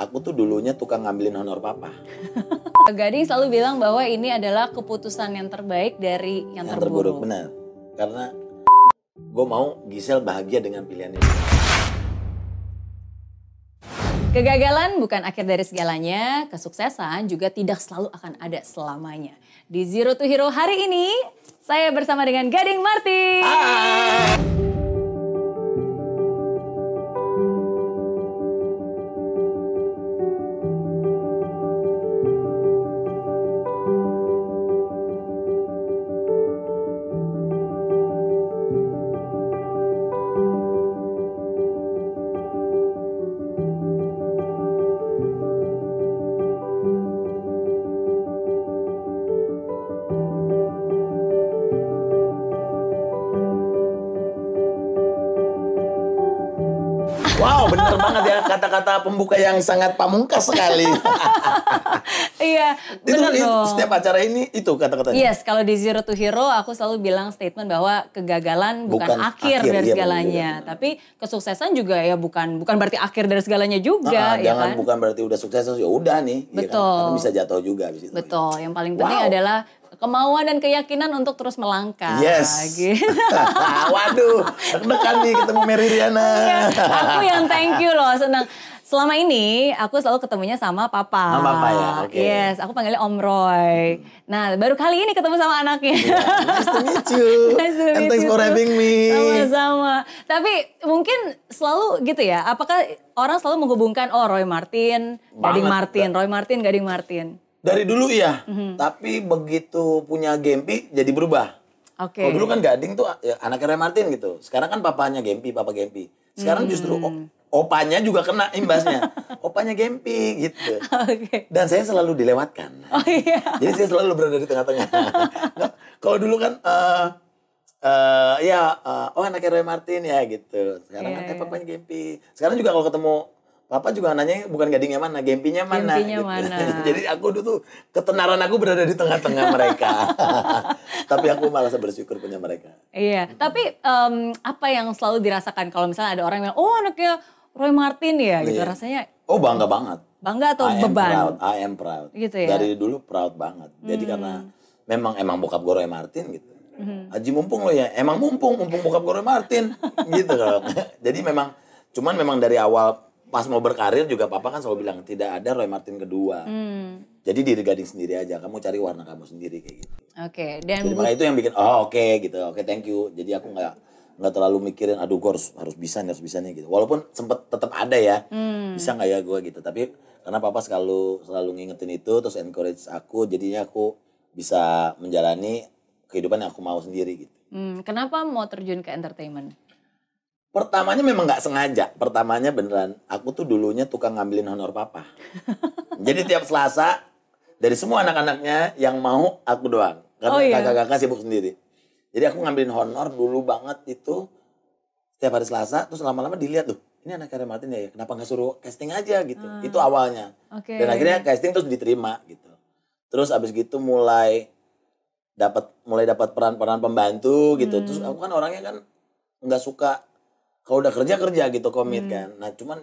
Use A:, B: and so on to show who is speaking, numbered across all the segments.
A: aku tuh dulunya tukang ngambilin honor papa.
B: Gading selalu bilang bahwa ini adalah keputusan yang terbaik dari yang,
A: yang
B: terburuk.
A: terburuk benar. Karena gue mau Gisel bahagia dengan pilihan ini.
B: Kegagalan bukan akhir dari segalanya, kesuksesan juga tidak selalu akan ada selamanya. Di Zero to Hero hari ini, saya bersama dengan Gading Martin.
A: Wow, bener banget ya kata-kata pembuka yang sangat pamungkas sekali.
B: Iya, benar
A: itu
B: dong.
A: setiap acara ini itu kata-katanya.
B: Yes, kalau di Zero to Hero aku selalu bilang statement bahwa kegagalan bukan,
A: Bukan
B: akhir,
A: akhir,
B: dari
A: iya,
B: segalanya,
A: benar.
B: tapi kesuksesan juga ya bukan bukan berarti akhir dari segalanya juga, ya
A: jangan
B: kan?
A: bukan berarti udah sukses ya udah nih. ya kan?
B: Betul.
A: Karena bisa jatuh juga itu.
B: Betul, yang paling penting
A: Wow.
B: adalah kemauan dan keyakinan untuk terus melangkah.
A: Yes.
B: Gitu.
A: Waduh, deg-degan nih ketemu Mary Riana.
B: aku yang thank you loh, senang. Selama ini aku selalu ketemunya sama papa.
A: Sama papa ya, oke.
B: Yes, aku panggilnya Om Roy. Nah, baru kali ini ketemu sama anaknya.
A: Nice to meet you.
B: Nice to
A: And
B: meet
A: thanks
B: you
A: for having me.
B: Sama-sama. Tapi mungkin selalu gitu ya. Apakah orang selalu menghubungkan oh Roy Martin, Gading
A: Banget.
B: Martin, Roy Martin, Gading Martin.
A: Dari dulu iya,
B: Mhm.
A: tapi begitu punya Gempi jadi berubah.
B: Oke.
A: Kalau dulu kan Gading tuh ya, anaknya Roy Martin gitu. Sekarang kan papanya Gempi, papa Gempi. Sekarang
B: Hmm.
A: justru o- opanya juga kena imbasnya. opanya Gempi gitu.
B: Oke.
A: Dan saya selalu dilewatkan.
B: Oh iya.
A: Jadi saya selalu berada di tengah-tengah. Nggak, Kalau dulu kan eh eh, ya eh, oh anaknya Roy Martin ya gitu. Sekarang kan
B: Iya,
A: eh
B: iya.
A: papanya Gempi. Sekarang juga kalau ketemu Papa juga nanya bukan gadingnya mana, gempinya mana.
B: Gempinya
A: gitu.
B: mana.
A: Jadi aku dulu tuh ketenaran aku berada di tengah-tengah mereka. Tapi aku malah bersyukur punya mereka.
B: Iya, tapi em, apa yang selalu dirasakan kalau misalnya ada orang yang oh anaknya Roy Martin ya gitu
A: Iya.
B: rasanya
A: Oh bangga banget.
B: bangga atau
A: I am
B: beban?
A: proud, I am proud.
B: Gitu ya? Hmm.
A: Dari dulu proud banget. Jadi karena memang emang bokap gue Roy Martin gitu. Haji mumpung lo ya, emang mumpung, mumpung bokap gue Roy Martin. gitu. Jadi memang, cuman memang dari awal pas mau berkarir juga papa kan selalu bilang tidak ada Roy Martin kedua.
B: Hmm,
A: Jadi diri gading sendiri aja, kamu cari warna kamu sendiri kayak gitu.
B: Oke, dan
A: Jadi makanya itu yang bikin oh oke gitu, oke thank you. Jadi aku nggak nggak terlalu mikirin, aduh gue harus harus bisa nih harus bisa nih gitu. Walaupun sempet tetap ada ya,
B: Hmm.
A: bisa nggak ya gue gitu. Tapi karena papa selalu selalu ngingetin itu, terus encourage aku, jadinya aku bisa menjalani kehidupan yang aku mau sendiri gitu.
B: hmm, kenapa mau terjun ke entertainment?
A: Pertamanya memang nggak sengaja. Pertamanya beneran, aku tuh dulunya tukang ngambilin honor papa. Jadi tiap Selasa dari semua anak-anaknya yang mau aku doang. Karena
B: Oh, iya.
A: kakak-kakak sibuk sendiri. Jadi aku ngambilin honor dulu banget itu setiap hari Selasa terus lama-lama dilihat tuh. Ini anak Karen Martin ya, kenapa nggak suruh casting aja gitu. Itu awalnya.
B: Oke.
A: Dan akhirnya casting terus diterima gitu. Terus abis gitu mulai dapat mulai dapat peran-peran pembantu gitu.
B: Hmm.
A: Terus aku kan orangnya kan nggak suka kalau udah kerja kerja gitu komit
B: Hmm.
A: kan. Nah cuman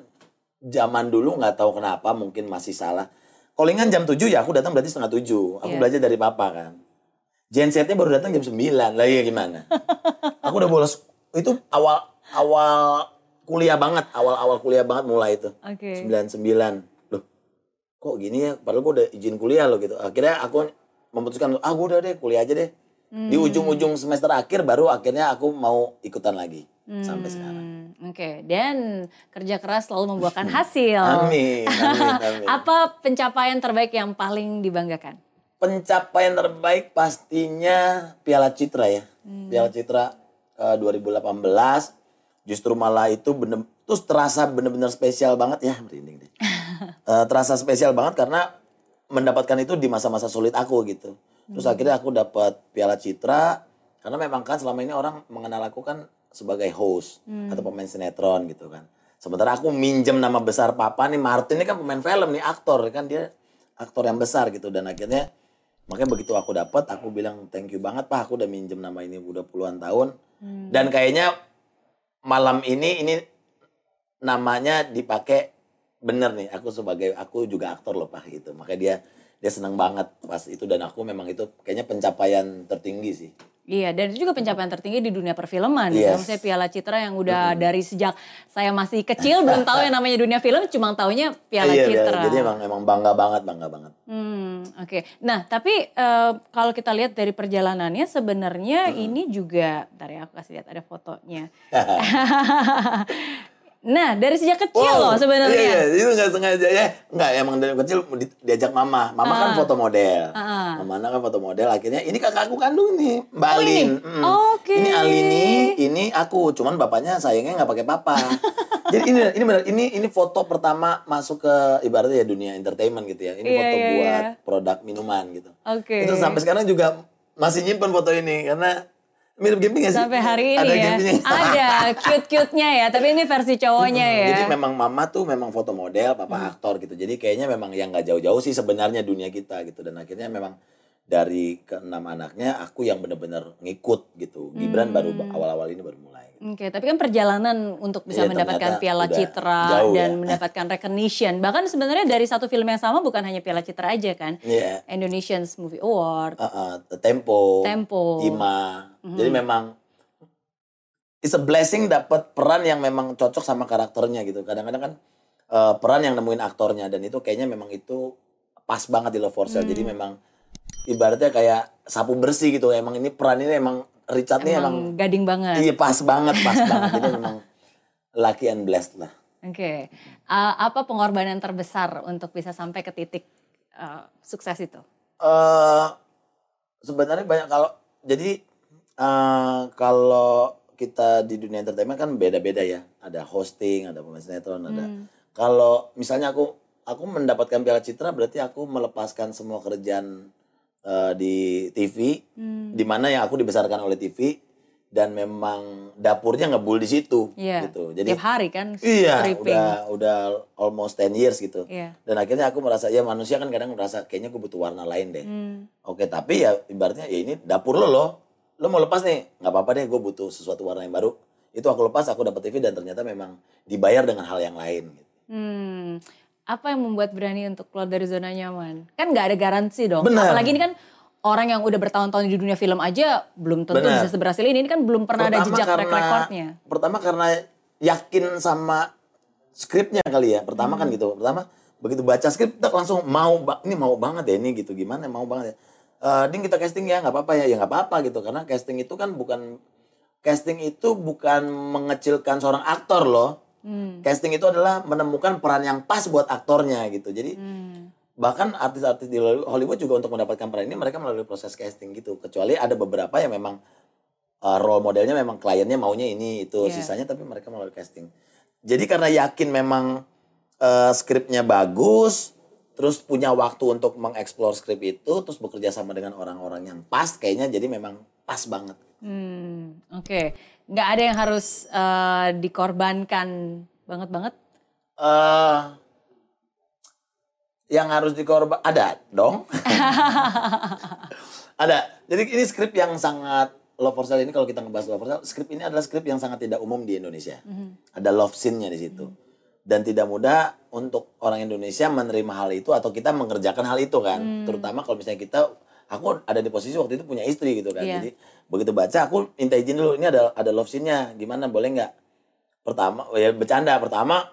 A: zaman dulu nggak tahu kenapa mungkin masih salah. Callingan jam 7 ya aku datang berarti setengah 7. Aku
B: Iya.
A: belajar dari papa kan. Gensetnya baru datang jam 9. Lah iya gimana? aku udah bolos itu awal awal kuliah banget, awal-awal kuliah banget mulai itu.
B: Oke.
A: 99. Loh, kok gini ya? Padahal gue udah izin kuliah loh gitu. Akhirnya aku memutuskan, ah gue udah deh kuliah aja deh. Di
B: Hmm.
A: ujung-ujung semester akhir baru akhirnya aku mau ikutan lagi. Sampai sekarang.
B: Hmm, Oke, dan kerja keras selalu membuahkan hasil.
A: Amin, amin, amin.
B: Apa pencapaian terbaik yang paling dibanggakan?
A: Pencapaian terbaik pastinya Piala Citra ya.
B: Hmm.
A: Piala Citra eh, 2018. Justru malah itu bener, terus terasa bener-bener spesial banget ya. Merinding deh. Eh, terasa spesial banget karena mendapatkan itu di masa-masa sulit aku gitu. Terus akhirnya aku dapat Piala Citra karena memang kan selama ini orang mengenal aku kan sebagai host atau pemain sinetron gitu kan. Sementara aku minjem nama besar papa nih Martin ini kan pemain film nih aktor kan dia aktor yang besar gitu. Dan akhirnya makanya begitu aku dapat aku bilang thank you banget pak. Aku udah minjem nama ini udah puluhan tahun. Dan kayaknya malam ini ini namanya dipakai bener nih. Aku sebagai aku juga aktor loh pak gitu. Makanya dia dia senang banget pas itu. Dan aku memang itu kayaknya pencapaian tertinggi sih
B: Iya, dan itu juga pencapaian tertinggi di dunia perfilman. Gitu.
A: Yes.
B: Maksudnya Piala Citra yang udah dari sejak saya masih kecil belum tahu yang namanya dunia film, cuma taunya Piala
A: Iya,
B: Citra.
A: jadi emang emang bangga banget bangga banget
B: Hmm, oke. Nah, tapi eh, kalau kita lihat dari perjalanannya sebenarnya ini juga, bentar ya aku kasih lihat ada fotonya. nah, dari sejak kecil loh
A: Wow,
B: sebenarnya.
A: Iya, iya, itu nggak sengaja ya. Nggak, emang dari kecil di- diajak mama. Mama kan foto model.
B: Ah.
A: Mama kan foto model. Akhirnya ini kakakku kandung nih, Mbak
B: Oh, ini?
A: Alin. Mm.
B: Oke.
A: Ini Alini, ini aku. Cuman bapaknya sayangnya nggak pakai papa. Jadi ini ini benar. Ini ini foto pertama masuk ke ibaratnya ya dunia entertainment gitu ya. Ini
B: Iya,
A: foto
B: iya,
A: buat
B: iya.
A: produk minuman gitu.
B: Oke.
A: Itu sampai sekarang juga masih nyimpen foto ini karena mirip Gimpy nggak sih?
B: Sampai hari ini
A: Ada
B: ya. Ada cute-cute-nya ya, tapi ini versi cowoknya ya.
A: Jadi memang mama tuh memang foto model, papa aktor gitu. Jadi kayaknya memang yang nggak jauh-jauh sih sebenarnya dunia kita gitu. Dan akhirnya memang dari keenam anaknya aku yang bener-bener ngikut gitu. Gibran baru awal-awal ini baru mulai.
B: Oke, tapi kan perjalanan untuk bisa
A: Iya,
B: mendapatkan Piala Citra
A: jauh
B: dan
A: ya.
B: mendapatkan recognition. Bahkan sebenarnya dari satu film yang sama bukan hanya Piala Citra aja kan.
A: Iya.
B: Indonesian Movie Award.
A: Uh, uh, tempo,
B: Tempo.
A: Ima. Jadi memang it's a blessing dapat peran yang memang cocok sama karakternya gitu. Kadang-kadang kan uh, peran yang nemuin aktornya dan itu kayaknya memang itu pas banget di Love for Sale. Jadi memang ibaratnya kayak sapu bersih gitu. Emang ini peran ini emang Richard ini emang,
B: Emang gading banget.
A: iya pas banget, pas banget. Jadi memang lucky and blessed lah.
B: Oke. Uh, apa pengorbanan terbesar untuk bisa sampai ke titik uh, sukses itu?
A: eh sebenarnya banyak kalau jadi eh kalau kita di dunia entertainment kan beda-beda ya. Ada hosting, ada pemain sinetron, ada. Kalau misalnya aku aku mendapatkan Piala Citra berarti aku melepaskan semua kerjaan eh, di TV, di mana yang aku dibesarkan oleh TV dan memang dapurnya ngebul di situ
B: Iya.
A: gitu. Jadi
B: Tiap hari kan
A: Iya,
B: stripping.
A: udah udah almost 10 years gitu.
B: Iya.
A: Dan akhirnya aku merasa ya manusia kan kadang merasa kayaknya gue butuh warna lain deh.
B: Hmm.
A: Oke, tapi ya ibaratnya ya ini dapur lo loh. Lo mau lepas nih, nggak apa-apa deh gue butuh sesuatu warna yang baru. Itu aku lepas, aku dapat TV dan ternyata memang dibayar dengan hal yang lain. Gitu.
B: Hmm, apa yang membuat berani untuk keluar dari zona nyaman? Kan nggak ada garansi dong.
A: Benar.
B: Apalagi ini kan orang yang udah bertahun-tahun di dunia film aja belum tentu
A: Benar.
B: bisa seberhasil ini. Ini kan belum pernah ada jejak track recordnya.
A: Pertama karena yakin sama skripnya kali ya. Pertama
B: Hmm.
A: kan gitu. Pertama begitu baca skrip kita langsung mau ini mau banget ya ini gitu gimana mau banget ya. Eh, ding kita casting ya nggak apa-apa ya ya nggak apa-apa gitu karena casting itu kan bukan casting itu bukan mengecilkan seorang aktor loh.
B: Hmm.
A: Casting itu adalah menemukan peran yang pas buat aktornya gitu. Jadi
B: Hmm.
A: bahkan artis-artis di Hollywood juga untuk mendapatkan peran ini mereka melalui proses casting gitu. Kecuali ada beberapa yang memang uh, role modelnya memang kliennya maunya ini itu
B: Iya.
A: sisanya tapi mereka melalui casting. Jadi karena yakin memang uh, skripnya bagus, terus punya waktu untuk mengeksplor skrip itu, terus bekerja sama dengan orang-orang yang pas, kayaknya jadi memang pas banget.
B: Hmm, Oke, nggak ada yang harus eh, dikorbankan banget-banget.
A: eh yang harus dikorban ada dong. ada. Jadi ini skrip yang sangat Love for Sale ini kalau kita ngebahas Love for Sale, skrip ini adalah skrip yang sangat tidak umum di Indonesia. Ada love scene-nya di situ. Dan tidak mudah untuk orang Indonesia menerima hal itu atau kita mengerjakan hal itu kan. Terutama kalau misalnya kita aku ada di posisi waktu itu punya istri gitu kan.
B: Iya.
A: Jadi begitu baca aku minta izin dulu ini ada ada love scene-nya. Gimana boleh nggak? Pertama ya bercanda. Pertama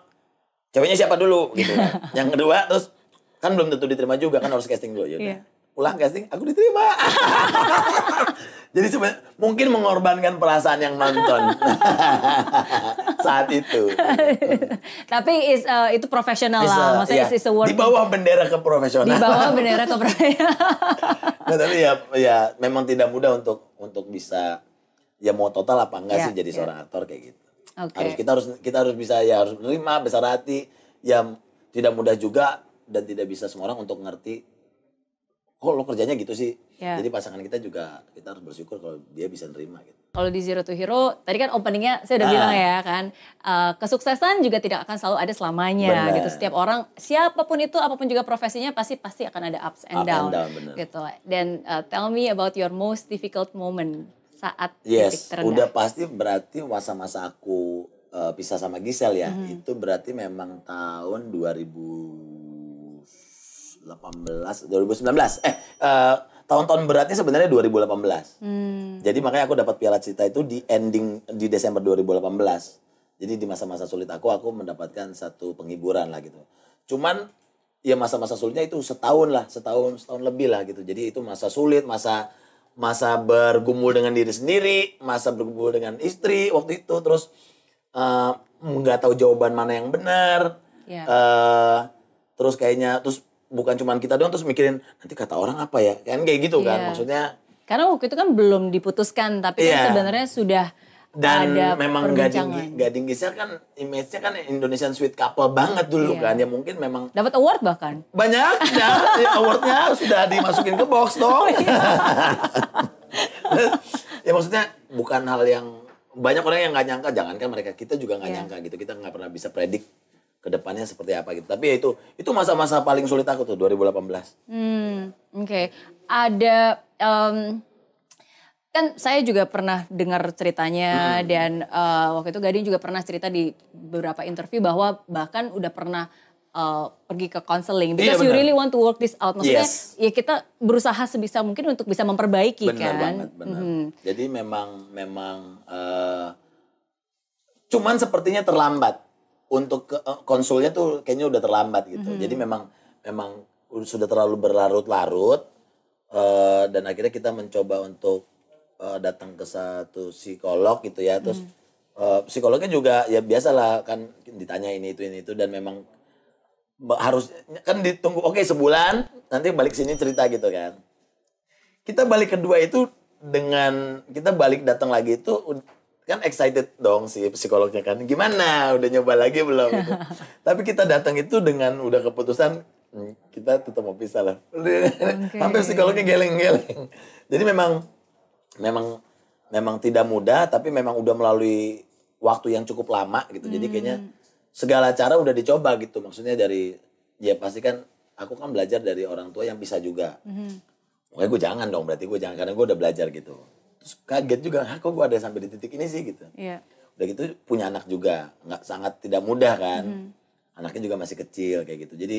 A: ceweknya siapa dulu gitu kan. yang kedua terus kan belum tentu diterima juga kan harus casting dulu ya udah. Pulang casting aku diterima. Jadi sebenarnya mungkin mengorbankan perasaan yang nonton saat itu.
B: Tapi is, eh, itu profesional lah, maksudnya
A: ya,
B: is, is a work
A: di bawah bendera keprofesional.
B: di bawah bendera keprofesional.
A: Nah, tapi ya ya memang tidak mudah untuk untuk bisa ya mau total apa enggak
B: Ya,
A: sih jadi
B: ya.
A: seorang aktor kayak gitu.
B: Oke.
A: Harus kita harus kita harus bisa ya harus menerima besar hati ya tidak mudah juga dan tidak bisa semua orang untuk ngerti kok lo kerjanya gitu sih.
B: Ya.
A: Jadi pasangan kita juga kita harus bersyukur kalau dia bisa nerima gitu.
B: Kalau di Zero to Hero, tadi kan openingnya saya udah
A: Ah.
B: bilang ya kan, eh, kesuksesan juga tidak akan selalu ada selamanya
A: Benar.
B: gitu. Setiap orang, siapa pun itu, apa pun juga profesinya, pasti pasti akan ada ups and
A: Up and
B: down,
A: down, benar.
B: gitu. Dan eh, tell me about your most difficult moment saat titik
A: Yes,
B: terendah.
A: udah pasti berarti masa-masa aku eh, pisah sama Gisel ya,
B: Mhm.
A: itu berarti memang tahun 2018, 2019. Eh, eh, tahun-tahun beratnya sebenarnya 2018.
B: Hmm.
A: Jadi makanya aku dapat piala cita itu di ending di Desember 2018. Jadi di masa-masa sulit aku, aku mendapatkan satu penghiburan lah gitu. Cuman ya masa-masa sulitnya itu setahun lah, setahun setahun lebih lah gitu. Jadi itu masa sulit, masa masa bergumul dengan diri sendiri, masa bergumul dengan istri waktu itu, terus eh, nggak tahu jawaban mana yang benar.
B: Ya.
A: Eh, terus kayaknya terus bukan cuman kita doang terus mikirin nanti kata orang apa ya kan kayak gitu kan
B: Iya.
A: maksudnya
B: Karena waktu itu kan belum diputuskan, tapi kan
A: Iya.
B: sebenarnya sudah
A: dan
B: ada
A: memang Gading. Gading Gisel kan image-nya kan Indonesian sweet couple banget dulu
B: Iya.
A: kan ya mungkin memang
B: Dapat award bahkan.
A: banyak ya awardnya sudah dimasukin ke box dong ya maksudnya bukan hal yang banyak orang yang nggak nyangka jangankan mereka kita juga nggak
B: Iya.
A: nyangka gitu kita nggak pernah bisa predik ke depannya seperti apa gitu tapi ya itu itu masa-masa paling sulit aku tuh 2018
B: Hmm, oke. Ada em, kan saya juga pernah dengar ceritanya dan eh, waktu itu Gading juga pernah cerita di beberapa interview bahwa bahkan udah pernah eh, pergi ke counseling
A: Iya,
B: because you
A: benar.
B: really want to work this out. Maksudnya
A: Yes.
B: ya kita berusaha sebisa mungkin untuk bisa memperbaiki
A: benar
B: kan.
A: banget benar
B: Mhm.
A: jadi memang memang eh, cuman sepertinya terlambat untuk ke, eh, konsulnya tuh kayaknya udah terlambat gitu
B: Mhm.
A: jadi memang memang sudah terlalu berlarut-larut eh, dan akhirnya kita mencoba untuk eh, datang ke satu psikolog gitu ya terus
B: Mhm.
A: eh, psikolognya juga ya biasalah kan ditanya ini itu ini itu dan memang harus kan ditunggu oke sebulan nanti balik sini cerita gitu kan kita balik kedua itu dengan kita balik datang lagi itu kan excited dong si psikolognya kan gimana? Udah nyoba lagi belum? Gitu. tapi kita datang itu dengan udah keputusan "Hmm, kita tetap mau pisah lah. Sampai psikolognya geleng-geleng. Jadi memang memang memang tidak mudah tapi memang udah melalui waktu yang cukup lama gitu. Jadi kayaknya segala cara udah dicoba gitu. Maksudnya dari ya pasti kan aku kan belajar dari orang tua yang bisa juga. Pokoknya gue jangan dong berarti gue jangan karena gue udah belajar gitu. Terus kaget juga, "Hah, kok gue ada sampai di titik ini sih gitu.
B: Iya.
A: Udah gitu punya anak juga, nggak sangat tidak mudah kan. Anaknya juga masih kecil kayak gitu. Jadi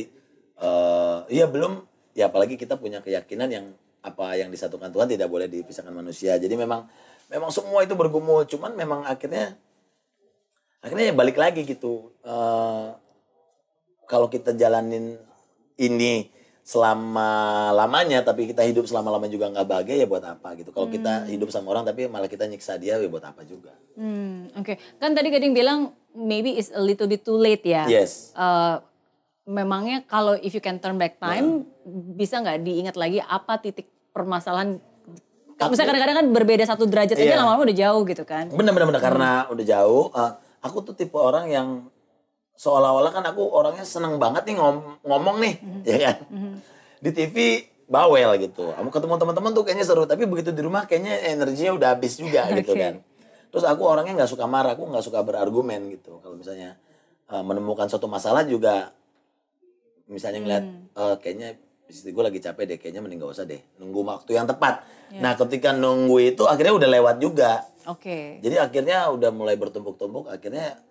A: iya belum ya apalagi kita punya keyakinan yang apa yang disatukan Tuhan tidak boleh dipisahkan manusia. Jadi memang memang semua itu bergumul, cuman memang akhirnya akhirnya ya balik lagi gitu. Eh kalau kita jalanin ini selama lamanya tapi kita hidup selama lamanya juga nggak bahagia ya buat apa gitu kalau kita hidup sama orang tapi malah kita nyiksa dia ya buat apa juga
B: Hmm, oke. Kan tadi Gading bilang maybe it's a little bit too late ya.
A: yes
B: Eh, memangnya kalau if you can turn back time bisa nggak diingat lagi apa titik permasalahan Misalnya kadang-kadang kan berbeda satu derajat aja
A: Iya.
B: lama-lama udah jauh gitu kan.
A: bener-bener bener karena udah jauh eh, aku tuh tipe orang yang seolah-olah kan aku orangnya seneng banget nih ngom- ngomong nih ya kan? Di TV bawel gitu. Kamu ketemu teman-teman tuh kayaknya seru tapi begitu di rumah kayaknya energinya udah habis juga gitu
B: Oke.
A: kan. Terus aku orangnya nggak suka marah aku nggak suka berargumen gitu. Kalau misalnya eh, menemukan suatu masalah juga misalnya ngeliat eh, kayaknya istri gue lagi capek deh kayaknya mending gak usah deh nunggu waktu yang tepat. Nah ketika nunggu itu akhirnya udah lewat juga.
B: Oke.
A: jadi akhirnya udah mulai bertumpuk-tumpuk akhirnya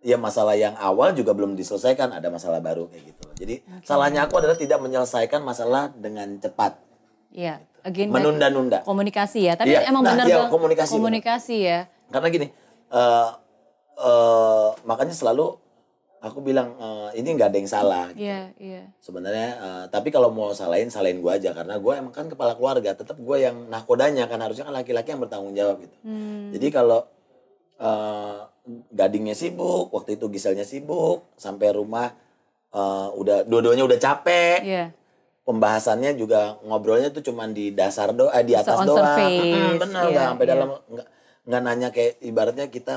A: ya masalah yang awal juga belum diselesaikan ada masalah baru kayak gitu jadi salahnya aku adalah tidak menyelesaikan masalah dengan cepat
B: Iya. Back-
A: menunda-nunda
B: komunikasi ya. Tapi
A: Iya,
B: emang
A: nah,
B: benar Bang.
A: komunikasi,
B: Komunikasi ya.
A: karena gini eh eh, makanya selalu aku bilang eh, ini nggak ada yang salah
B: Iya, iya.
A: sebenarnya eh, tapi kalau mau salahin salahin gue aja karena gue emang kan kepala keluarga tetap gue yang nahkodanya kan harusnya kan laki-laki yang bertanggung jawab gitu
B: Hmm.
A: jadi kalau eh, gadingnya sibuk waktu itu Giselnya sibuk sampai rumah eh, udah dua-duanya udah capek
B: Iya.
A: pembahasannya juga ngobrolnya tuh cuman di dasar doa eh, di
B: So,
A: atas
B: on
A: doang
B: surface,
A: Mm, bener
B: iya,
A: sampai
B: iya.
A: dalam nggak nggak nanya kayak ibaratnya kita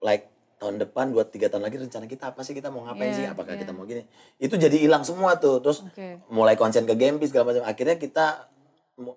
A: like tahun depan buat tiga tahun lagi rencana kita apa sih kita mau ngapain
B: Iya,
A: sih apakah
B: iya.
A: kita mau gini itu jadi hilang semua tuh terus
B: Oke.
A: mulai konsen ke Gempi segala macam akhirnya kita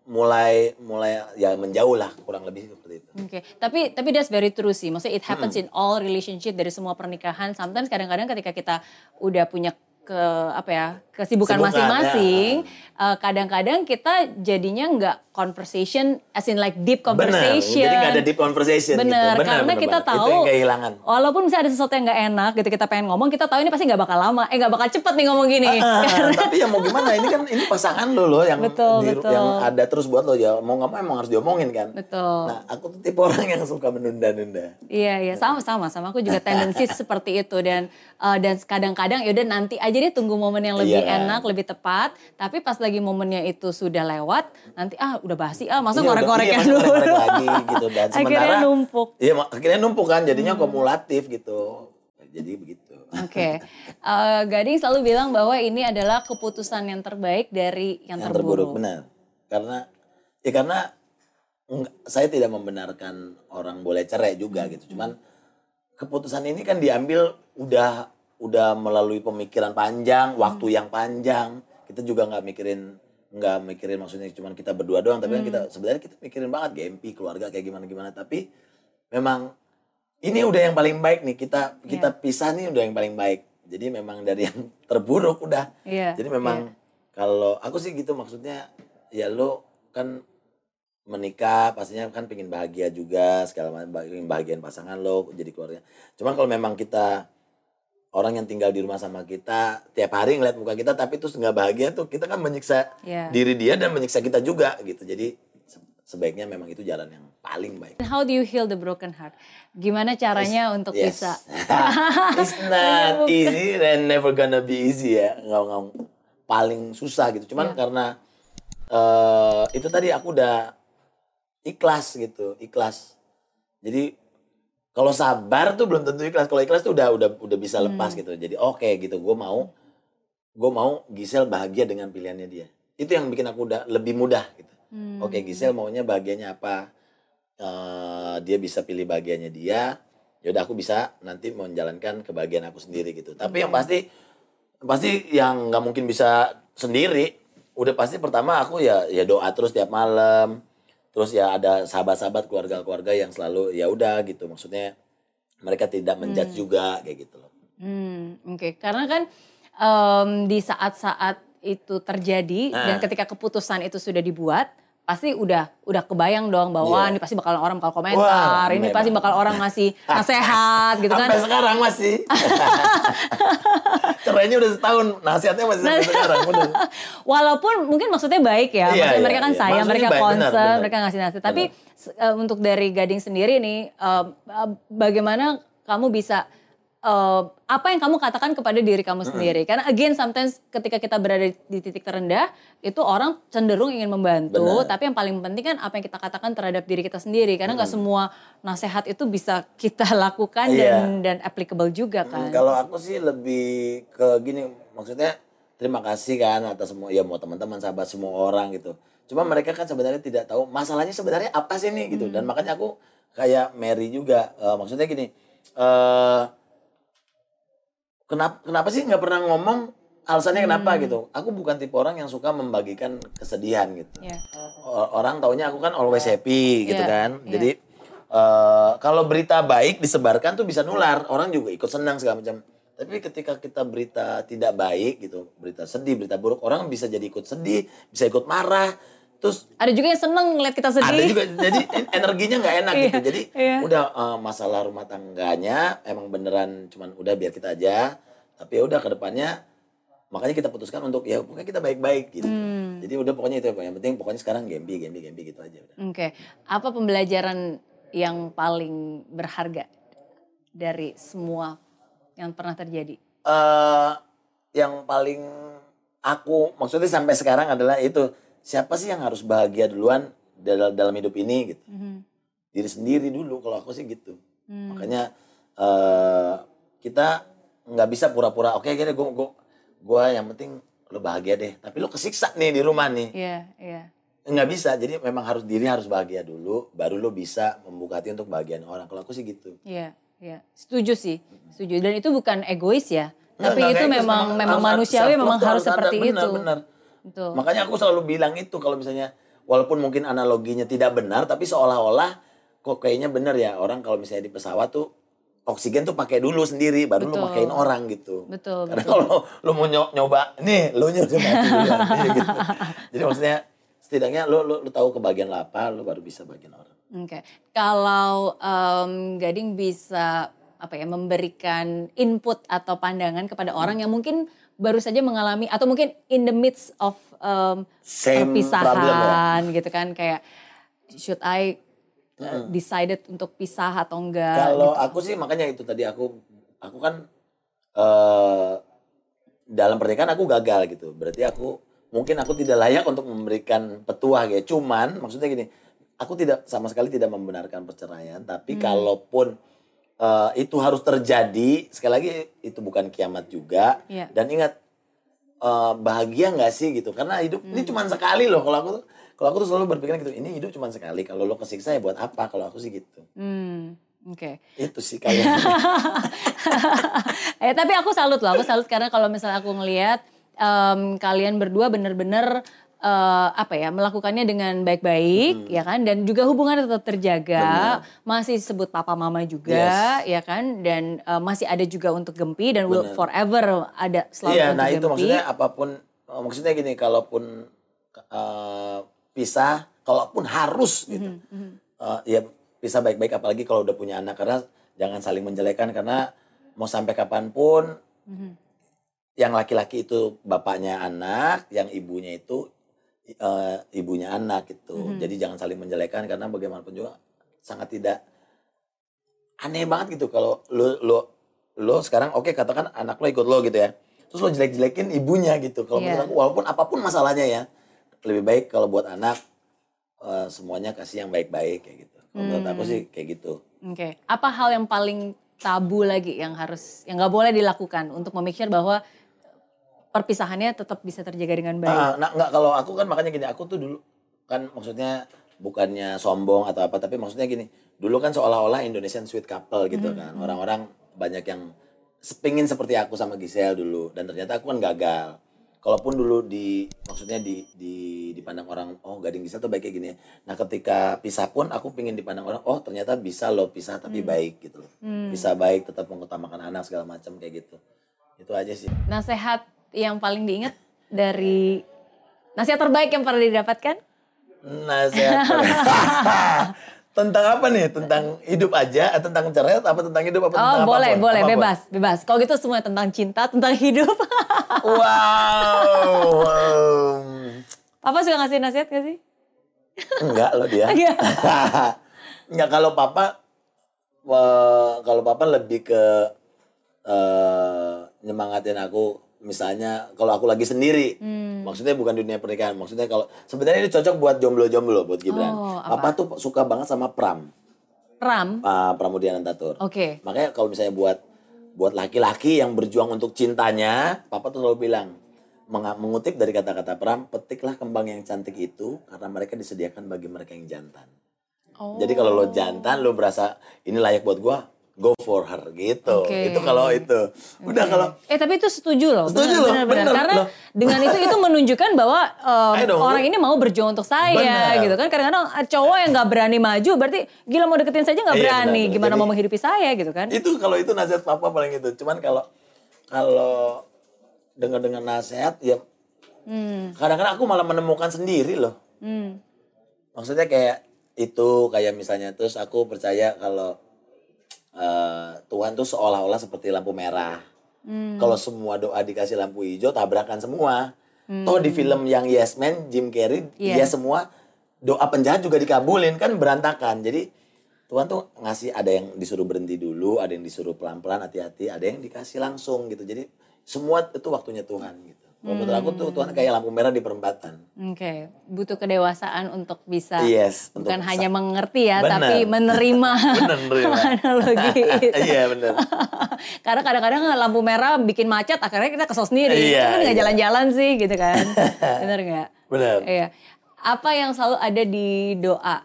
A: mulai mulai ya menjauh lah kurang lebih seperti itu
B: Oke, tapi tapi that's very true sih. Maksudnya it happens
A: Hmm.
B: in all relationship dari semua pernikahan. Sometimes kadang-kadang ketika kita udah punya ke apa ya kesibukan masing-masing,
A: ya.
B: eh, kadang-kadang kita jadinya nggak conversation, as in like deep
A: Bener,
B: conversation.
A: jadi nggak ada deep conversation
B: Bener,
A: gitu.
B: karena kita
A: banget.
B: tahu
A: Itu yang kehilangan.
B: walaupun misalnya ada sesuatu yang nggak enak gitu kita pengen ngomong, kita tahu ini pasti nggak bakal lama, eh nggak bakal cepet nih ngomong gini.
A: Ah, tapi ya mau gimana ini kan ini pasangan lo loh yang
B: Betul,
A: di-
B: betul.
A: yang ada terus buat lo ya mau nggak mau emang harus diomongin kan.
B: Betul.
A: Nah aku tuh tipe orang yang suka menunda-nunda.
B: Iya iya sama sama sama aku juga tendensi seperti itu dan eh, dan kadang-kadang yaudah nanti aja deh tunggu momen yang lebih
A: Iya kan?
B: enak lebih tepat tapi pas lagi momennya itu sudah lewat nanti ah udah basi ah masa
A: Iya,
B: ngorek-ngoreknya
A: iya,
B: dulu
A: ngorek-ngorek lagi gitu dan
B: akhirnya
A: sementara
B: numpuk
A: Iya akhirnya numpuk kan jadinya
B: Hmm.
A: kumulatif gitu. Jadi begitu.
B: oke Eh, Gading selalu bilang bahwa ini adalah keputusan yang terbaik dari yang,
A: yang terburuk
B: terburuk
A: benar. Karena ya karena enggak- saya tidak membenarkan orang boleh cerai juga gitu. Cuman keputusan ini kan diambil udah udah melalui pemikiran panjang, waktu yang panjang. Kita juga nggak mikirin nggak mikirin maksudnya cuman kita berdua doang, tapi kan kita sebenarnya kita mikirin banget GMP keluarga kayak gimana gimana. Tapi memang ini udah yang paling baik nih kita kita pisah nih udah yang paling baik. Jadi memang dari yang terburuk udah.
B: Iya,
A: Jadi memang kalau aku sih gitu maksudnya ya lo kan menikah pastinya kan pengen bahagia juga segala macam pengen bahagian pasangan lo jadi keluarga. Cuman kalau memang kita orang yang tinggal di rumah sama kita tiap hari ngeliat muka kita tapi terus nggak bahagia tuh kita kan menyiksa
B: Iya.
A: diri dia dan menyiksa kita juga gitu. Jadi se- sebaiknya memang itu jalan yang paling baik.
B: How do you heal the broken heart? Gimana caranya untuk
A: Yes.
B: bisa?
A: It's not easy and never gonna be easy ya. Nggak, nggak paling susah gitu. Cuman
B: Iya.
A: karena eh itu tadi aku udah ikhlas gitu, ikhlas. Jadi kalau sabar tuh belum tentu ikhlas. Kalau ikhlas tuh udah udah udah bisa
B: Hmm.
A: lepas gitu. Jadi oke gitu, gue mau gue mau Gisel bahagia dengan pilihannya dia. Itu yang bikin aku udah lebih mudah gitu.
B: Hmm.
A: Oke Gisel maunya bahagianya apa? Eh, dia bisa pilih bahagianya dia. Yaudah aku bisa nanti menjalankan kebahagiaan aku sendiri gitu. Tapi yang pasti pasti yang nggak mungkin bisa sendiri. Udah pasti pertama aku ya ya doa terus tiap malam. Terus ya ada sahabat-sahabat keluarga-keluarga yang selalu ya udah gitu. Maksudnya mereka tidak menjudge juga kayak gitu loh.
B: Hmm, oke. Karena kan em, di saat-saat itu terjadi
A: Nah.
B: dan ketika keputusan itu sudah dibuat, pasti udah udah kebayang dong bahwa
A: Iya.
B: ini pasti bakal orang bakal komentar,
A: Wah,
B: ini
A: memang.
B: pasti bakal orang ngasih nasihat gitu kan.
A: Sampai sekarang masih. Cerainya udah setahun, nasihatnya masih sampai sekarang. Udah.
B: Walaupun mungkin maksudnya baik ya,
A: Iya,
B: maksudnya
A: iya,
B: mereka kan
A: iya.
B: sayang,
A: Maksudnya
B: mereka
A: baik, benar,
B: concern,
A: benar.
B: mereka ngasih nasihat. Tapi eh, untuk dari Gading sendiri nih, eh, eh, bagaimana kamu bisa eh, apa yang kamu katakan kepada diri kamu sendiri? Karena again sometimes ketika kita berada di titik terendah, itu orang cenderung ingin membantu,
A: Benar.
B: tapi yang paling penting kan apa yang kita katakan terhadap diri kita sendiri. Karena nggak semua nasihat itu bisa kita lakukan
A: Iya.
B: dan dan applicable juga kan.
A: Kalau aku sih lebih ke gini, maksudnya terima kasih kan atas semua ya mau teman-teman sahabat semua orang gitu. Cuma mereka kan sebenarnya tidak tahu masalahnya sebenarnya apa sih nih gitu. Dan makanya aku kayak Mary juga, eh, maksudnya gini, eh kenapa kenapa sih nggak pernah ngomong alasannya kenapa gitu. Aku bukan tipe orang yang suka membagikan kesedihan gitu. O- orang taunya aku kan always happy gitu
B: Iya,
A: kan.
B: iya.
A: Jadi eh, kalau berita baik disebarkan tuh bisa nular, orang juga ikut senang segala macam. Tapi ketika kita berita tidak baik gitu, berita sedih, berita buruk, orang bisa jadi ikut sedih, bisa ikut marah. Terus
B: Ada juga yang seneng ngeliat kita sedih.
A: ada juga jadi en- energinya nggak enak gitu.
B: Iya,
A: Jadi
B: iya.
A: udah eh, masalah rumah tangganya emang beneran cuman udah biar kita aja. Tapi ya udah ke depannya makanya kita putuskan untuk ya pokoknya kita baik-baik gitu.
B: Hmm.
A: Jadi udah pokoknya itu yang penting pokoknya sekarang gembi gembi gembi gitu aja udah.
B: Oke, apa pembelajaran yang paling berharga dari semua yang pernah terjadi?
A: eh yang paling aku maksudnya sampai sekarang adalah itu siapa sih yang harus bahagia duluan dalam dalam hidup ini gitu
B: Mhm.
A: diri sendiri dulu kalau aku sih gitu
B: Hmm.
A: makanya eh kita nggak bisa pura-pura oke gini gue gue gue yang penting lo bahagia deh tapi lo kesiksa nih di rumah nih
B: Iya, iya.
A: nggak bisa jadi memang harus diri harus bahagia dulu baru lo bisa membuka hati untuk bahagian orang kalau aku sih gitu
B: Iya, iya. Setuju sih, setuju. Dan itu bukan egois ya, tapi
A: nggak
B: itu memang
A: memang
B: manusiawi, memang harus
A: harus ada,
B: seperti
A: benar,
B: itu.
A: benar.
B: Betul.
A: Makanya aku selalu bilang itu kalau misalnya walaupun mungkin analoginya tidak benar tapi seolah-olah kok kayaknya benar ya orang kalau misalnya di pesawat tuh oksigen tuh pakai dulu sendiri baru lu
B: Betul.
A: pakein orang gitu.
B: Betul,
A: Karena
B: betul.
A: kalau lu mau nyo- nyoba, nih lu nyoba mati duluan. Iya, gitu. Jadi maksudnya setidaknya lu, lu, lu tahu kebagian apa, lu baru bisa bagian orang.
B: Oke, kalau em, Gading bisa apa ya memberikan input atau pandangan kepada orang yang mungkin baru saja mengalami atau mungkin in the midst of
A: Same
B: perpisahan
A: problem ya.
B: gitu kan kayak should I uh, decided untuk pisah atau enggak?
A: Kalau
B: gitu.
A: aku sih makanya itu tadi aku aku kan eh dalam pernikahan aku gagal gitu. Berarti aku mungkin aku tidak layak untuk memberikan petuah gitu. Cuman maksudnya gini, aku tidak sama sekali tidak membenarkan perceraian, tapi kalaupun eh, itu harus terjadi, sekali lagi itu bukan kiamat juga.
B: Iya.
A: Dan ingat eh, bahagia nggak sih gitu? Karena hidup ini cuma sekali loh. Kalau aku tuh kalau aku tuh selalu berpikir gitu, ini hidup cuma sekali. Kalau lo kesiksa ya buat apa? Kalau aku sih gitu.
B: Hmm, oke.
A: Itu sih kayaknya.
B: eh tapi aku salut loh, aku salut karena kalau misalnya aku ngelihat em, kalian berdua bener-bener eh, apa ya melakukannya dengan baik-baik ya kan? Dan juga hubungannya tetap terjaga, masih sebut papa mama juga ya kan? Dan eh, masih ada juga untuk Gempi dan will
A: Bener.
B: forever ada selalu
A: Iya,
B: untuk
A: nah itu
B: Gempi.
A: maksudnya apa pun oh, maksudnya gini, kalaupun eh, pisah, kalaupun harus gitu,
B: Mhm,
A: eh, ya pisah baik-baik apalagi kalau udah punya anak karena jangan saling menjelekan karena mau sampai kapan pun
B: Mhm.
A: yang laki-laki itu bapaknya anak, yang ibunya itu eh, ibunya anak gitu.
B: Mhm.
A: Jadi jangan saling menjelekan karena bagaimanapun juga sangat tidak aneh banget gitu kalau lo lo lo sekarang oke katakan anak lo ikut lo gitu ya. Terus lo jelek-jelekin ibunya gitu. Kalau menurut aku walaupun apa pun masalahnya ya, lebih baik kalau buat anak eh, semuanya kasih yang baik-baik kayak gitu. Kalau menurut aku
B: Hmm.
A: sih kayak gitu.
B: Oke, apa hal yang paling tabu lagi yang harus yang nggak boleh dilakukan untuk memake sure bahwa perpisahannya tetap bisa terjaga dengan baik?
A: Ah, nah, nggak kalau aku kan makanya gini, aku tuh dulu kan maksudnya bukannya sombong atau apa, tapi maksudnya gini, dulu kan seolah-olah Indonesian sweet couple gitu kan, orang-orang banyak yang sepingin seperti aku sama Giselle dulu, dan ternyata aku kan gagal. Kalaupun dulu di maksudnya di di dipandang orang, oh gading Giselle tuh baik kayak gini. ya. Nah ketika pisah pun aku pingin dipandang orang, oh ternyata bisa loh pisah tapi baik gitu loh, bisa baik tetap mengutamakan anak segala macam kayak gitu. Itu aja sih.
B: Nasihat yang paling diingat dari nasihat terbaik yang pernah didapatkan?
A: Nasihat tentang apa nih? Tentang hidup aja? Atau Tentang cerai? Apa tentang hidup? Apa tentang
B: Oh boleh,
A: apa pun?
B: boleh,
A: Apa pun.
B: bebas, bebas. Kalau gitu semua tentang cinta, tentang hidup.
A: Wow. wow.
B: Papa suka ngasih nasihat gak sih?
A: Enggak loh dia.
B: Enggak.
A: Enggak kalau papa eh, kalau papa lebih ke eh, nyemangatin aku misalnya kalau aku lagi sendiri.
B: Hmm.
A: Maksudnya bukan dunia pernikahan. Maksudnya kalau sebenarnya ini cocok buat jomblo-jomblo buat Gibran.
B: Oh, apa?
A: papa tuh suka banget sama Pram.
B: Ram.
A: uh, Pramudia Nantatur.
B: Oke.
A: Makanya kalau misalnya buat buat laki-laki yang berjuang untuk cintanya, papa tuh selalu bilang mengutip dari kata-kata Pram, petiklah kembang yang cantik itu karena mereka disediakan bagi mereka yang jantan.
B: Oh.
A: Jadi kalau lo jantan, lo berasa ini layak buat gua, go for her gitu.
B: Oke.
A: Itu kalau itu. Udah kalau
B: Eh tapi itu setuju loh.
A: Setuju
B: benar,
A: loh,
B: benar, benar.
A: benar,
B: Karena
A: loh.
B: dengan itu itu menunjukkan bahwa um, orang ini mau berjuang untuk saya
A: Benar.
B: gitu kan. Kadang-kadang eh, cowok yang nggak berani maju berarti gila mau deketin saja nggak
A: Iya,
B: berani.
A: benar, benar.
B: Gimana
A: Jadi-
B: mau menghidupi saya gitu kan.
A: itu kalau itu nasihat papa paling itu. Cuman kalau kalau dengar-dengar nasihat ya
B: Hmm.
A: kadang-kadang aku malah menemukan sendiri loh.
B: Hmm.
A: maksudnya kayak itu kayak misalnya terus aku percaya kalau eh, Tuhan tuh seolah-olah seperti lampu merah.
B: Hmm.
A: Kalau semua doa dikasih lampu hijau tabrakan semua. Toh di film yang Yes Man Jim Carrey
B: Hmm. Iya.
A: dia semua doa penjahat juga dikabulin kan berantakan. Jadi Tuhan tuh ngasih ada yang disuruh berhenti dulu, ada yang disuruh pelan-pelan hati-hati, ada yang dikasih langsung gitu. Jadi semua itu waktunya Tuhan gitu. Kalau menurut aku tuh Tuhan kayak lampu merah di perempatan.
B: Oke, butuh kedewasaan untuk bisa
A: Yes, untuk
B: bukan hanya mengerti ya,
A: Benar.
B: tapi menerima
A: Bener, menerima.
B: analogi itu.
A: Iya bener.
B: Karena kadang-kadang lampu merah bikin macet, akhirnya kita kesel sendiri.
A: Iya,
B: Kan nggak
A: iya.
B: jalan-jalan sih gitu kan. Bener nggak?
A: Bener.
B: Iya. Apa yang selalu ada di doa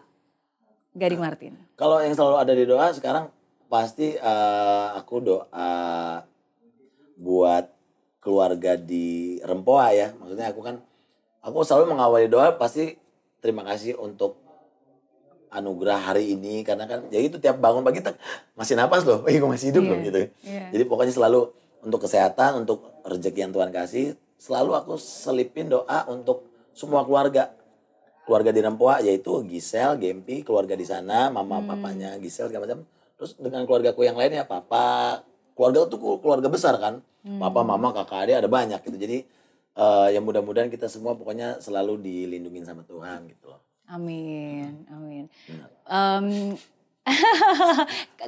B: Gading Martin?
A: Kalau yang selalu ada di doa sekarang pasti eh, aku doa buat keluarga di Rempoa ya. Maksudnya aku kan aku selalu mengawali doa pasti terima kasih untuk anugerah hari ini karena kan ya itu tiap bangun pagi tak masih napas loh, eh gue masih hidup
B: Iya,
A: loh gitu.
B: iya.
A: Jadi pokoknya selalu untuk kesehatan, untuk rezeki yang Tuhan kasih, selalu aku selipin doa untuk semua keluarga. Keluarga di Rempoa yaitu Gisel, Gempi, keluarga di sana, mama
B: Hmm.
A: papanya Gisel segala macam. Terus dengan keluargaku yang lainnya, papa, keluarga itu keluarga besar kan.
B: Hmm.
A: Papa, mama, kakak, adik ada banyak gitu. Jadi eh ya mudah-mudahan kita semua pokoknya selalu dilindungi sama Tuhan gitu loh.
B: Amin, amin.
A: Benar.
B: Em,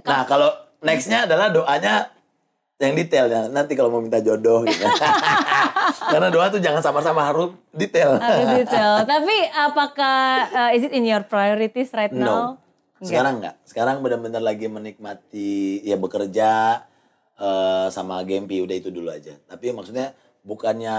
A: Nah kalau nextnya adalah doanya yang detail ya. Nanti kalau mau minta jodoh gitu. Karena doa tuh jangan sama-sama harus detail.
B: Harus detail. Tapi apakah uh, is it in your priorities right now?
A: No. Sekarang enggak. Sekarang benar-benar lagi menikmati ya bekerja eh, sama Gempi udah itu dulu aja. Tapi maksudnya bukannya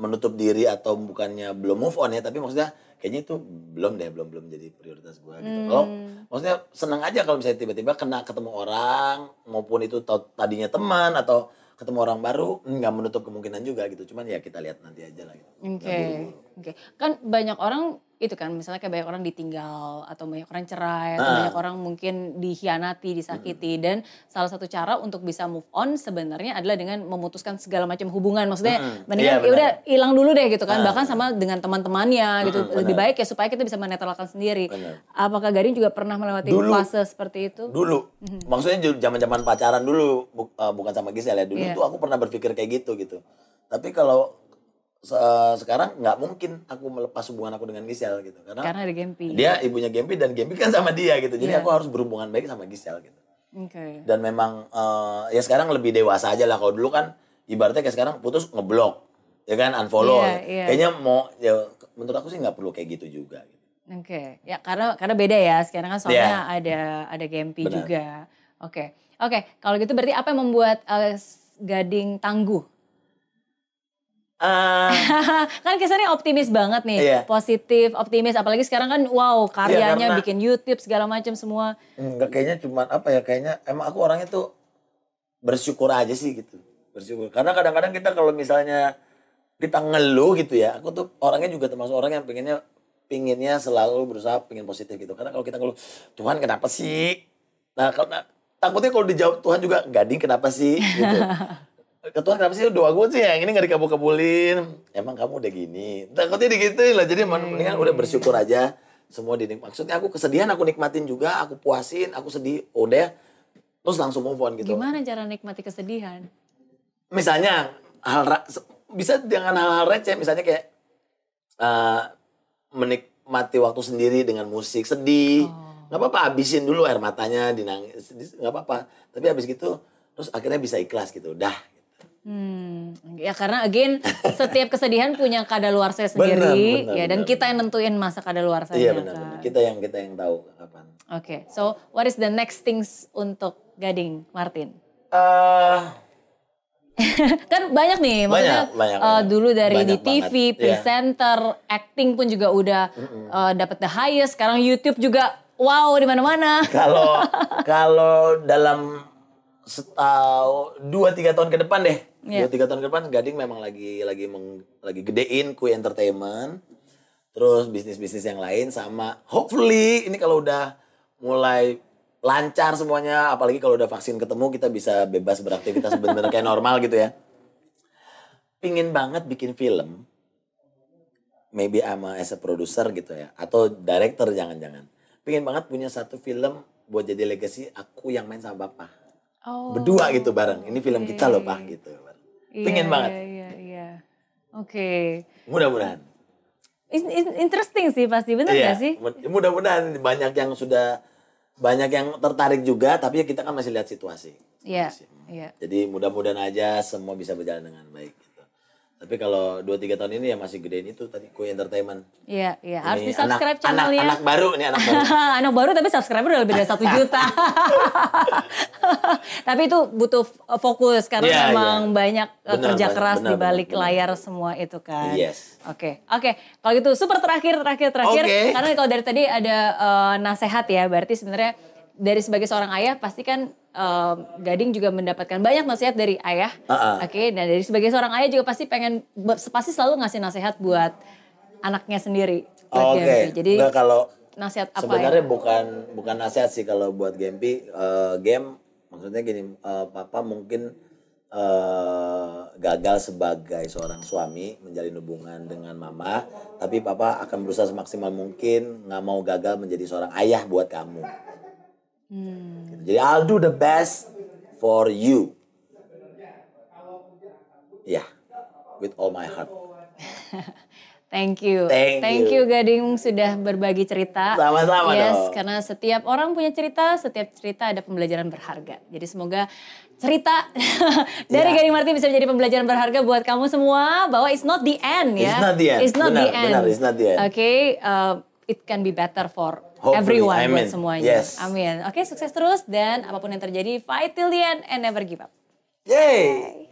A: menutup diri atau bukannya belum move on ya, tapi maksudnya kayaknya itu belum deh, belum belum jadi prioritas gua gitu. Kalau maksudnya senang aja kalau misalnya tiba-tiba kena ketemu orang maupun itu tadinya teman atau ketemu orang baru nggak menutup kemungkinan juga gitu. Cuman ya kita lihat nanti aja lah gitu.
B: Oke,
A: buru-buru.
B: oke. Kan banyak orang itu kan, misalnya kayak banyak orang ditinggal atau banyak orang cerai atau
A: Ah.
B: banyak orang mungkin dikhianati, disakiti dan salah satu cara untuk bisa move on sebenarnya adalah dengan memutuskan segala macam hubungan. Maksudnya
A: Mm-mm.
B: mendingan
A: Iya,
B: ya udah
A: benar.
B: hilang dulu deh gitu kan.
A: Ah.
B: Bahkan sama dengan teman-temannya gitu.
A: Mm-mm,
B: Lebih
A: benar.
B: baik ya supaya kita bisa menetralkan sendiri.
A: Benar.
B: Apakah Gading juga pernah melewati
A: Dulu.
B: fase seperti itu?
A: Dulu, maksudnya ju- zaman-zaman pacaran dulu, bu- uh, bukan sama Gisel ya. Dulu
B: Iya.
A: tuh aku pernah berpikir kayak gitu gitu. Tapi kalau uh, sekarang nggak mungkin aku melepas hubungan aku dengan Gisel gitu, karena,
B: Karena ada Gempi.
A: dia ibunya Gempi dan Gempi kan sama dia gitu. Jadi
B: Iya.
A: aku harus berhubungan baik sama Gisel gitu.
B: Oke.
A: Dan memang uh, ya sekarang lebih dewasa aja lah. Kalau dulu kan ibaratnya kayak sekarang putus ngeblok, ya kan unfollow.
B: Iya, iya.
A: Kayaknya mau ya menurut aku sih nggak perlu kayak gitu juga. Gitu.
B: Oke, ya karena karena beda ya. Sekarang kan soalnya
A: Iya.
B: ada ada Gempi
A: Benar.
B: juga. Oke, oke. Kalau gitu berarti apa yang membuat eh, Gading tangguh?
A: Ah,
B: kan kesannya optimis banget nih,
A: Iya.
B: positif, optimis. Apalagi sekarang kan, wow, karyanya
A: karena-
B: bikin YouTube segala macam semua.
A: Enggak kayaknya cuman apa ya kayaknya emang aku orangnya tuh bersyukur aja sih gitu. Bersyukur. Karena kadang-kadang kita kalau misalnya kita ngeluh gitu ya, aku tuh orangnya juga termasuk orang yang pengennya pinginnya selalu berusaha pingin positif gitu. Karena kalau kita ngeluh, Tuhan kenapa sih? Nah, kalau nah, takutnya kalau dijawab Tuhan juga gading kenapa sih gitu. Ke Tuhan kenapa sih doa gue sih yang ini gak dikabul-kabulin. Emang kamu udah gini. Takutnya digituin lah. Jadi mendingan udah bersyukur aja. Semua dinik. Maksudnya aku kesedihan aku nikmatin juga. Aku puasin. Aku sedih. Udah. Terus langsung move on gitu.
B: Gimana cara nikmati kesedihan?
A: Misalnya hal bisa dengan hal-hal receh. Misalnya kayak eh, menikmati waktu sendiri dengan musik sedih. Nggak apa-apa habisin dulu air matanya dinangis. Nggak apa-apa. Tapi habis gitu terus akhirnya bisa ikhlas gitu. Dah.
B: Hmm, ya karena again setiap kesedihan punya kadaluarsa sendiri,
A: benar,
B: ya dan
A: benar,
B: kita yang nentuin masa kadaluarsanya.
A: Iya benar.
B: kan.
A: benar. Kita yang kita yang tahu kapan.
B: Oke, so what is the next things untuk Gading Martin?
A: eh
B: kan banyak nih, maksudnya
A: Banyak, banyak,
B: uh,
A: banyak.
B: dulu dari
A: Banyak
B: di TV,
A: banget, iya.
B: presenter, acting pun juga udah uh, dapat the highest. Sekarang YouTube juga wow di mana-mana.
A: kalau kalau dalam setahun dua tiga tahun ke depan deh.
B: Iya.
A: dua tiga tahun ke depan Gading memang lagi lagi meng- lagi gedein Kui Entertainment. Terus bisnis bisnis yang lain sama hopefully ini kalau udah mulai lancar semuanya apalagi kalau udah vaksin ketemu kita bisa bebas beraktivitas bener-bener kayak normal gitu ya. Pingin banget bikin film maybe ama as a producer gitu ya atau director jangan-jangan. Pingin banget punya satu film buat jadi legacy aku yang main sama bapak
B: Oh,
A: berdua gitu bareng. Ini film kita loh pak gitu.
B: Iya,
A: pingin banget.
B: Iya, iya, iya. Oke.
A: mudah-mudahan.
B: In- in- Interesting sih pasti, benar
A: Iya,
B: gak sih?
A: mud- mudah-mudahan banyak yang sudah banyak yang tertarik juga tapi kita kan masih lihat situasi.
B: Iya, iya.
A: jadi mudah-mudahan aja semua bisa berjalan dengan baik tapi kalau 2-3 tahun ini ya masih gedein itu tadi Kui Entertainment
B: Iya, iya. Harus
A: Ini
B: di subscribe
A: anak, anak,
B: channelnya.
A: anak baru nih anak baru
B: anak baru tapi subscriber udah lebih dari satu juta. tapi itu butuh f- fokus karena
A: Iya,
B: memang
A: iya.
B: banyak uh,
A: Benar,
B: kerja
A: benar,
B: keras
A: benar,
B: di balik
A: benar, benar.
B: layar semua itu kan.
A: Yes.
B: Oke, oke. Kalau gitu super terakhir, terakhir, terakhir.
A: Oke.
B: Karena kalau dari tadi ada uh, nasehat ya, berarti sebenarnya dari sebagai seorang ayah pasti kan um, Gading juga mendapatkan banyak nasihat dari ayah.
A: Uh-uh.
B: Oke, dan dari sebagai seorang ayah juga pasti pengen pasti selalu ngasih nasihat buat anaknya sendiri. buat
A: Oke.
B: Gempi. Jadi
A: Enggak kalau
B: nasihat apa ya?
A: Sebenarnya bukan bukan nasihat sih kalau buat Gempi eh, game maksudnya gini eh, papa mungkin eh, gagal sebagai seorang suami menjalin hubungan dengan mama tapi papa akan berusaha semaksimal mungkin nggak mau gagal menjadi seorang ayah buat kamu.
B: Hmm.
A: Gitu. Jadi I'll do the best for you. Ya, with all my heart.
B: Thank you.
A: Thank
B: you
A: you.
B: Gading sudah berbagi cerita.
A: Sama-sama
B: Yes,
A: dong.
B: karena setiap orang punya cerita, setiap cerita ada pembelajaran berharga. Jadi semoga cerita dari
A: Ya.
B: Gading Marti bisa menjadi pembelajaran berharga buat kamu semua bahwa it's not the end ya.
A: It's not the end.
B: It's not
A: Benar,
B: the end.
A: benar, it's not the end.
B: Oke, uh, it can be better for
A: Hopefully,
B: everyone buat
A: amin.
B: semuanya.
A: Yes.
B: Amin. Oke, sukses terus dan apa pun yang terjadi, fight till the end and never give up.
A: Yay!
C: Ya,